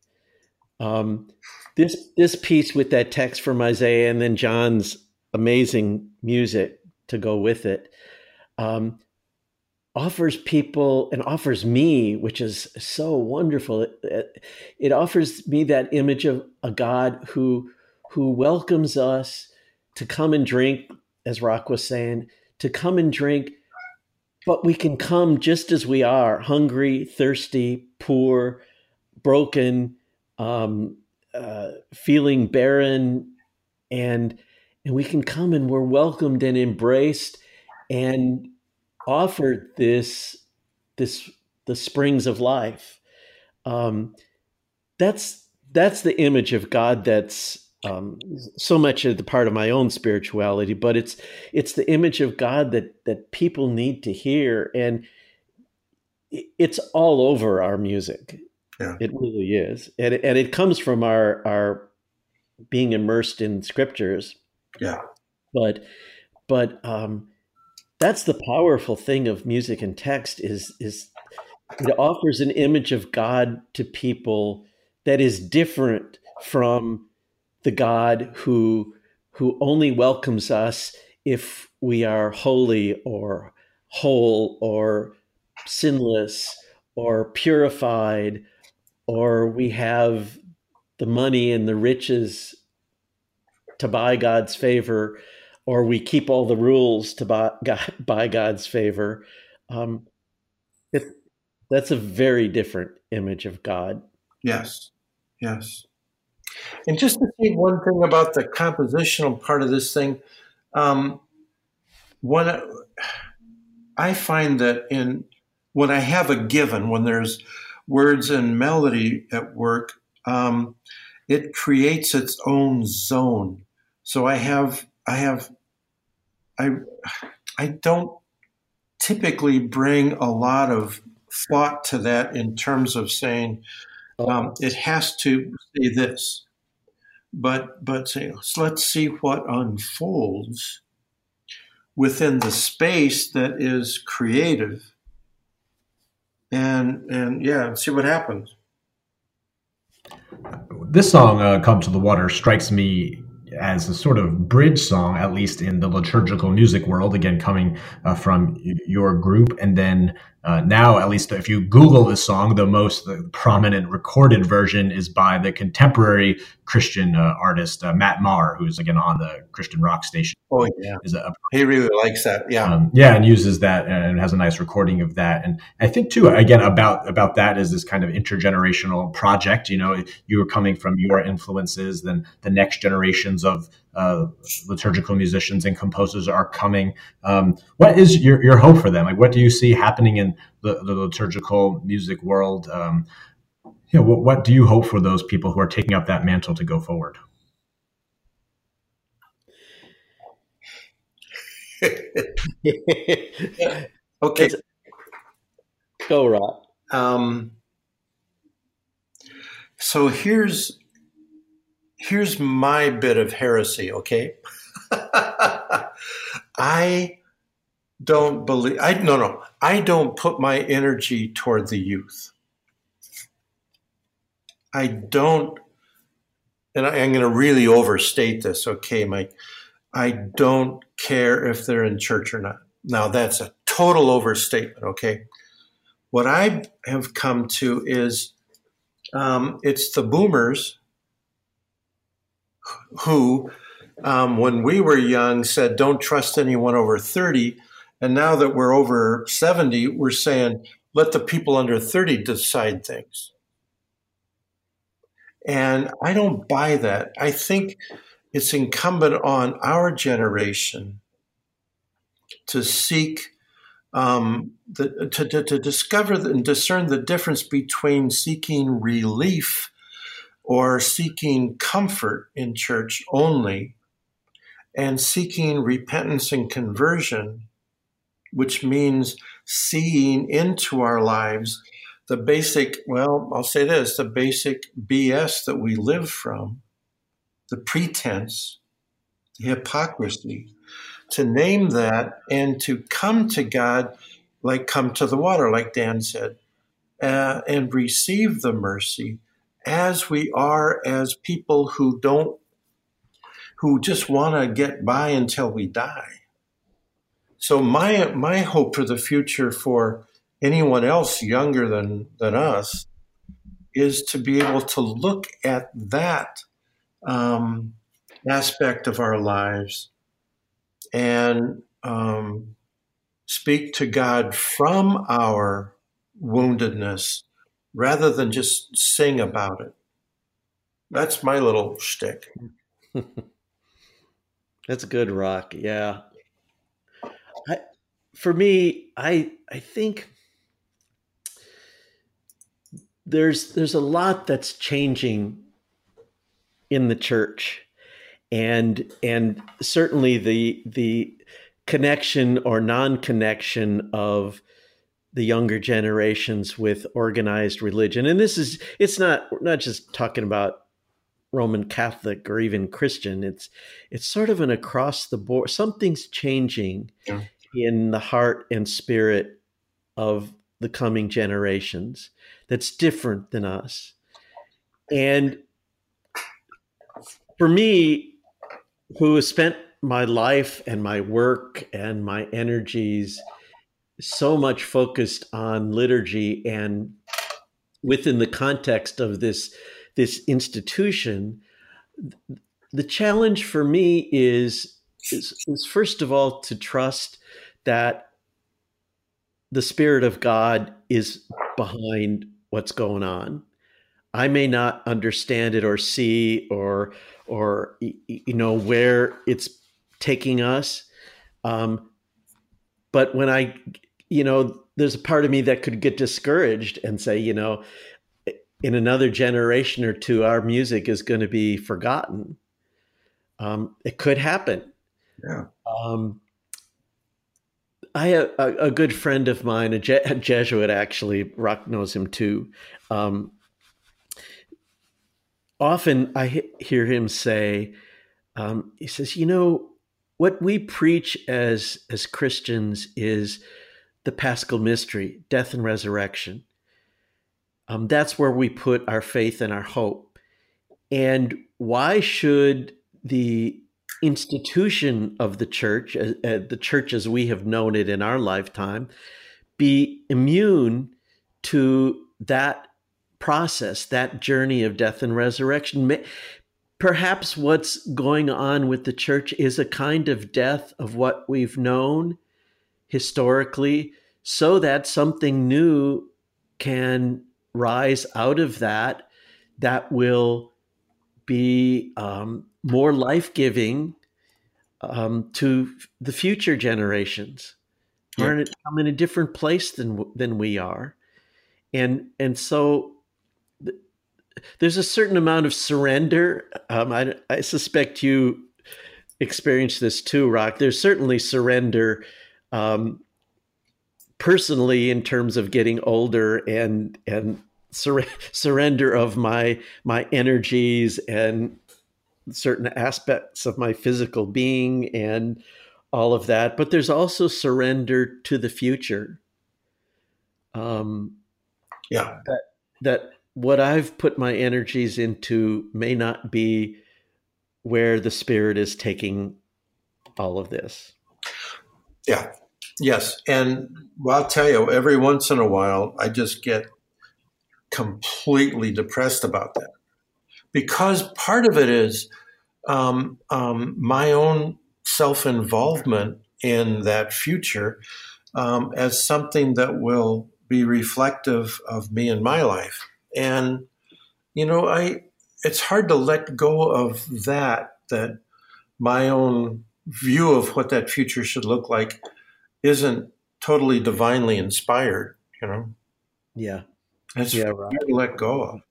Um, this this piece with that text from Isaiah and then John's amazing music to go with it um, offers people and offers me, which is so wonderful. It, it, offers me that image of a God who who welcomes us to come and drink, as Roc was saying, to come and drink, but we can come just as we are, hungry, thirsty, poor, broken. Um, uh, feeling barren and and we can come and we're welcomed and embraced and offered this this the springs of life um, that's that's the image of god that's um, so much of the part of my own spirituality but it's it's the image of god that that people need to hear and it's all over our music Yeah. it really is, and and it comes from our our being immersed in scriptures. Yeah. But but um, that's the powerful thing of music and text is is it offers an image of God to people that is different from the God who who only welcomes us if we are holy or whole or sinless or purified or we have the money and the riches to buy God's favor, or we keep all the rules to buy, buy God's favor. Um, it, that's a very different image of God. Yes. Yes. And just to say one thing about the compositional part of this thing, um, when I find that in when I have a given, when there's words and melody at work, um, it creates its own zone. So I have, I have, I, I don't typically bring a lot of thought to that in terms of saying um, it has to say this, but but say, so let's see what unfolds within the space that is creative and and yeah, see what happens. This song, uh, "Come to the Water," strikes me as a sort of bridge song, at least in the liturgical music world. Again, coming uh, from your group, and then uh, now, at least if you Google this song, the most the prominent recorded version is by the contemporary Christian uh, artist uh, Matt Maher, who's again on the Christian rock station. Oh yeah, a, he really likes that. Yeah, um, yeah, and uses that and has a nice recording of that. And I think too, again, about about that is this kind of intergenerational project. You know, you are coming from your influences, then the next generations of uh, liturgical musicians and composers are coming. Um, what is your, your hope for them? Like, what do you see happening in the, the liturgical music world? Um, you know, what, what do you hope for those people who are taking up that mantle to go forward? okay. It's- Go, Rod. Um, so here's here's my bit of heresy, okay? I don't believe I no no, I don't put my energy toward the youth. I don't and I, I'm going to really overstate this, okay, Mike. I don't care if they're in church or not. Now that's a total overstatement, okay? What I have come to is um, it's the boomers who, um, when we were young, said, don't trust anyone over 30. And now that we're over 70, we're saying, let the people under 30 decide things. And I don't buy that. I think it's incumbent on our generation to seek um, the, to, to, to discover and discern the difference between seeking relief or seeking comfort in church only and seeking repentance and conversion, which means seeing into our lives the basic, well, I'll say this the basic BS that we live from, the pretense, the hypocrisy, to name that and to come to God like come to the water, like Dan said, uh, and receive the mercy as we are as people who don't, who just want to get by until we die. So my my hope for the future for anyone else younger than than us is to be able to look at that um, aspect of our lives and um, speak to God from our woundedness rather than just sing about it. That's my little shtick. That's good, Roc. Yeah. I, for me, I I think there's there's a lot that's changing in the church and and certainly the the connection or non-connection of the younger generations with organized religion. And this is it's not not just talking about roman catholic or even christian. It's it's sort of an across the board something's changing Yeah. in the heart and spirit of the coming generations that's different than us. And for me who has spent my life and my work and my energies so much focused on liturgy and within the context of this this institution the challenge for me is is, is first of all to trust that the spirit of god is behind what's going on. I may not understand it or see or or you know where it's taking us um, but when i you know there's a part of me that could get discouraged and say you know in another generation or two our music is going to be forgotten um, it could happen Yeah. um, I have a, a good friend of mine, a, Je- a Jesuit actually, Roc knows him too. Um, often I he- hear him say, um, he says, you know, what we preach as as Christians is the Paschal mystery, death and resurrection. Um, that's where we put our faith and our hope. And why should the institution of the church, uh, uh, the church as we have known it in our lifetime, be immune to that process, that journey of death and resurrection? Perhaps what's going on with the church is a kind of death of what we've known historically, so that something new can rise out of that that will be um, more life giving um, to the future generations. Yeah. Are in, I'm in a different place than than we are, and and so th- there's a certain amount of surrender. Um, I, I suspect you experienced this too, Roc. There's certainly surrender um, personally in terms of getting older and and sur- surrender of my my energies and certain aspects of my physical being and all of that but there's also surrender to the future um Yeah. that what i've put my energies into may not be where the spirit is taking all of this Yeah. Yes. And well, I'll tell you, every once in a while, I just get completely depressed about that because part of it is um, um, my own self involvement in that future um, as something that will be reflective of me in my life. And you know, I it's hard to let go of that. That my own view of what that future should look like isn't totally divinely inspired. You know, Yeah. it's Yeah, hard right. to let go of.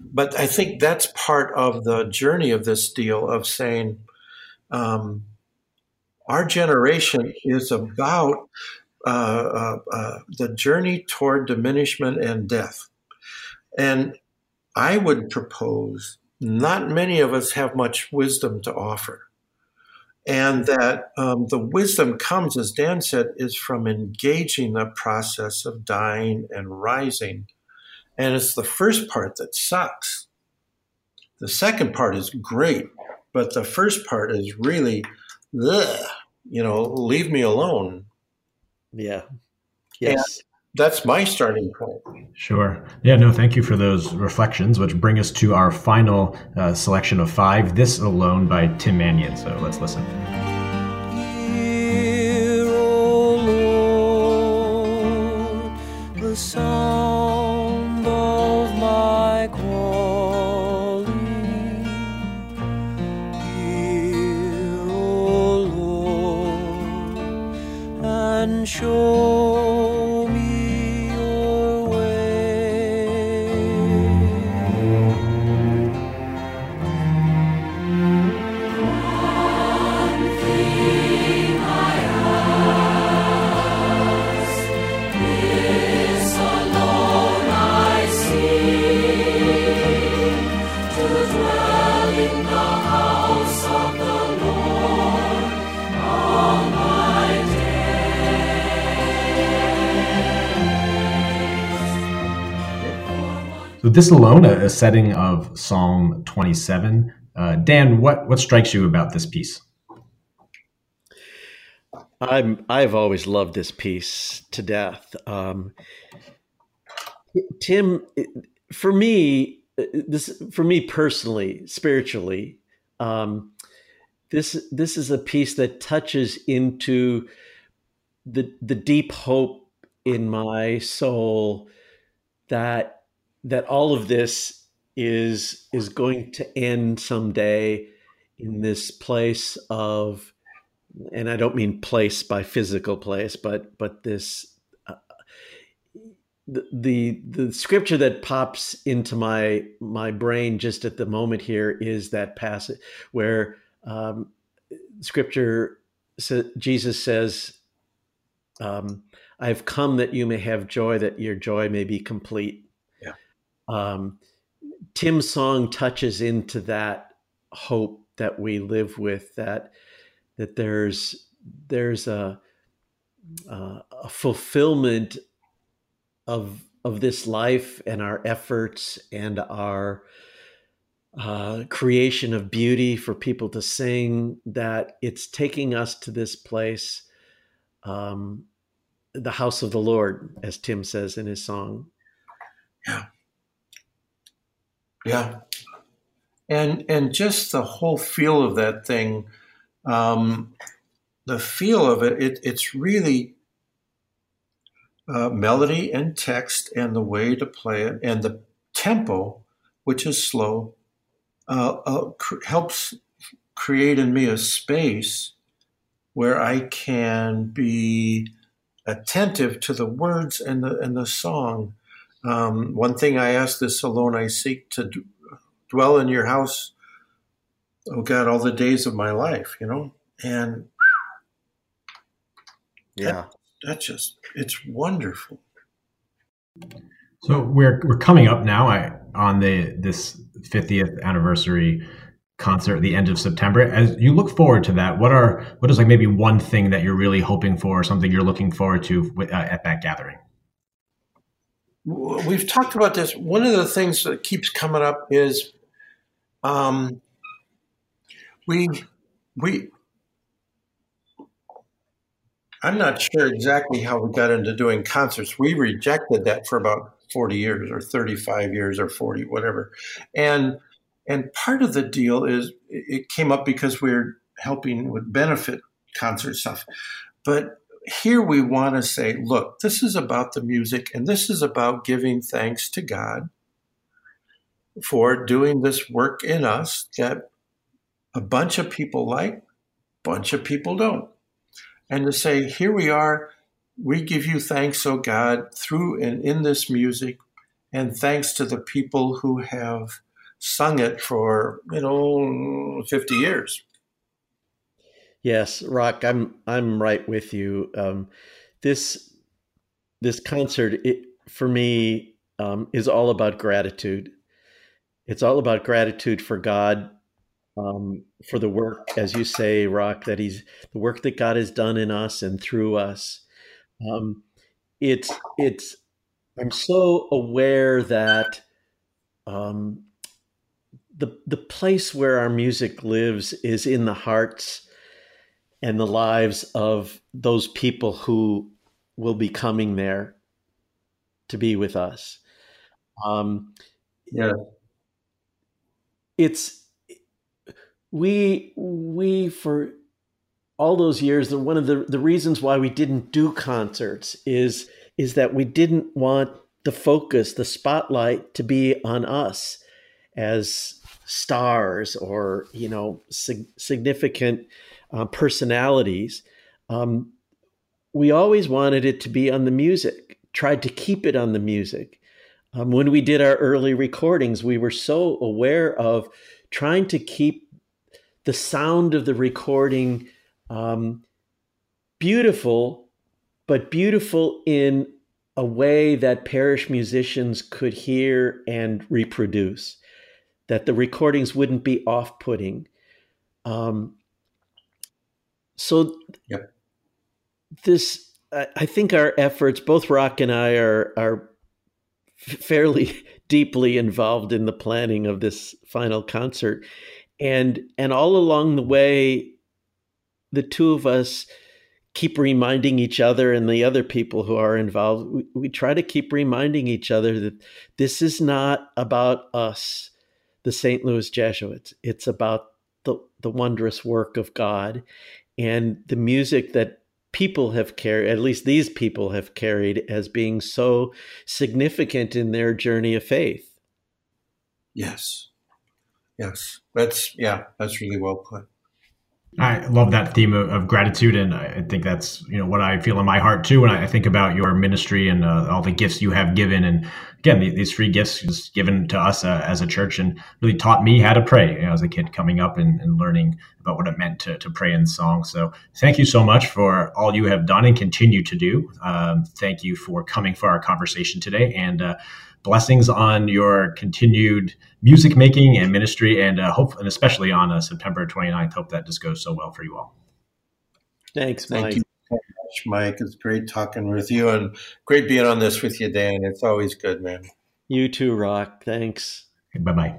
But I think that's part of the journey of this deal of saying um, our generation is about uh, uh, uh, the journey toward diminishment and death. And I would propose not many of us have much wisdom to offer. And that um, the wisdom comes, as Dan said, is from engaging the process of dying and rising. And it's the first part that sucks. The second part is great, but the first part is really, ugh, you know, leave me alone. Yeah. Yes. That's my starting point. Sure. Yeah, no, thank you for those reflections, which bring us to our final uh, selection of five This Alone by Tim Manion. So let's listen. Hear, O Lord, the sound of my calling. Hear, O Lord, and show this alone, a, setting of Psalm 27. Uh, Dan, what, what strikes you about this piece? I'm I've always loved this piece to death. Um, Tim, for me, this for me personally, spiritually, um, this this is a piece that touches into the the deep hope in my soul that that all of this is is going to end someday in this place of and I don't mean place by physical place, but but this uh, the, the the scripture that pops into my my brain just at the moment here is that passage where um, scripture Jesus says, um, "I've come that you may have joy, that your joy may be complete." Um, Tim's song touches into that hope that we live with that that there's there's a uh, a fulfillment of of this life and our efforts and our uh, creation of beauty for people to sing that it's taking us to this place um, the house of the lord as tim says in his song Yeah. And and just the whole feel of that thing, um, the feel of it, it it's really uh, melody and text and the way to play it and the tempo, which is slow, uh, uh, cr- helps create in me a space where I can be attentive to the words and the and the song. Um, one thing I ask this alone I seek to d- dwell in your house, oh God, all the days of my life, you know? And yeah that's just, it's wonderful. So we're we're coming up now I, on the this 50th anniversary concert at the end of September. As you look forward to that, what are what is like maybe one thing that you're really hoping for, or something you're looking forward to with, uh, at that gathering? We've talked about this. One of the things that keeps coming up is um, we, we, I'm not sure exactly how we got into doing concerts. We rejected that for about 40 years or 35 years or 40, whatever. And and part of the deal is it it came up because we're helping with benefit concert stuff. But here we want to say, look, this is about the music and this is about giving thanks to God for doing this work in us that a bunch of people like, bunch of people don't. And to say, here we are, we give you thanks, O God, through and in this music, and thanks to the people who have sung it for, you know, 50 years. Yes, Roc, I'm I'm right with you. Um, this this concert, it, for me, um, is all about gratitude. It's all about gratitude for God, um, for the work, as you say, Roc, that He's the work that God has done in us and through us. Um, it's it's. I'm so aware that um, the the place where our music lives is in the hearts and the lives of those people who will be coming there to be with us. Um, Yeah. it's we we for all those years the one of the, the reasons why we didn't do concerts is is that we didn't want the focus the spotlight to be on us as stars or you know sig- significant uh, personalities um, we always wanted it to be on the music tried to keep it on the music um, when we did our early recordings we were so aware of trying to keep the sound of the recording um, beautiful, but beautiful in a way that parish musicians could hear and reproduce, that the recordings wouldn't be off putting. Um, so, Yep. this, I, I think our efforts, both Roc and I, are, are fairly deeply involved in the planning of this final concert. And and all along the way the two of us keep reminding each other and the other people who are involved we, we try to keep reminding each other that this is not about us the st louis jesuits. It's about the, the wondrous work of god and the music that people have carried at least these people have carried as being so significant in their journey of faith Yes. Yes. That's, yeah, that's really well put. I love that theme of, of gratitude, and I think that's you know what I feel in my heart too when I think about your ministry and uh, all the gifts you have given. And again, the, these free gifts given to us uh, as a church, and really taught me how to pray you know, as a kid coming up and, and learning about what it meant to, to pray in song. So thank you so much for all you have done and continue to do. Um, thank you for coming for our conversation today, and uh, blessings on your continued music making and ministry and uh, hope and especially on uh, september 29th hope that just goes so well for you all thanks Mike. Thank you so much, Mike. It's great talking with you and great being on this with you, Dan. It's always good, man. you too Roc thanks bye-bye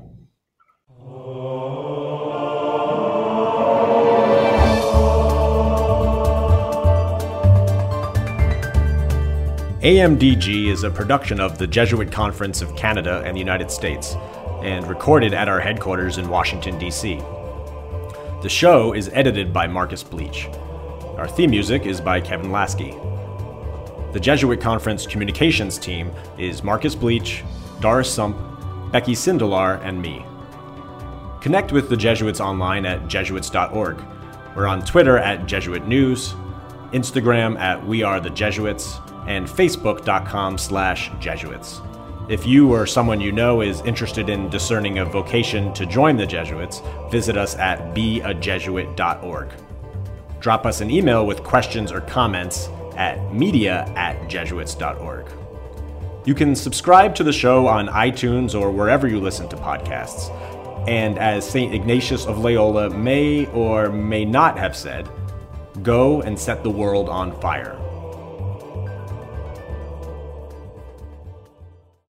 AMDG is a production of the Jesuit Conference of Canada and the United States, and recorded at our headquarters in Washington, D.C. The show is edited by Marcus Bleech. Our theme music is by Kevin Lasky. The Jesuit Conference communications team is Marcus Bleech, Doris Sump, Becky Sindelar, and me. Connect with the Jesuits online at jesuits.org. We're on Twitter at Jesuit News, Instagram at We Are the Jesuits, and Facebook.com slash Jesuits. If you or someone you know is interested in discerning a vocation to join the Jesuits, visit us at beajesuit.org. Drop us an email with questions or comments at media at jesuits.org. You can subscribe to the show on iTunes or wherever you listen to podcasts. And as St. Ignatius of Loyola may or may not have said, go and set the world on fire.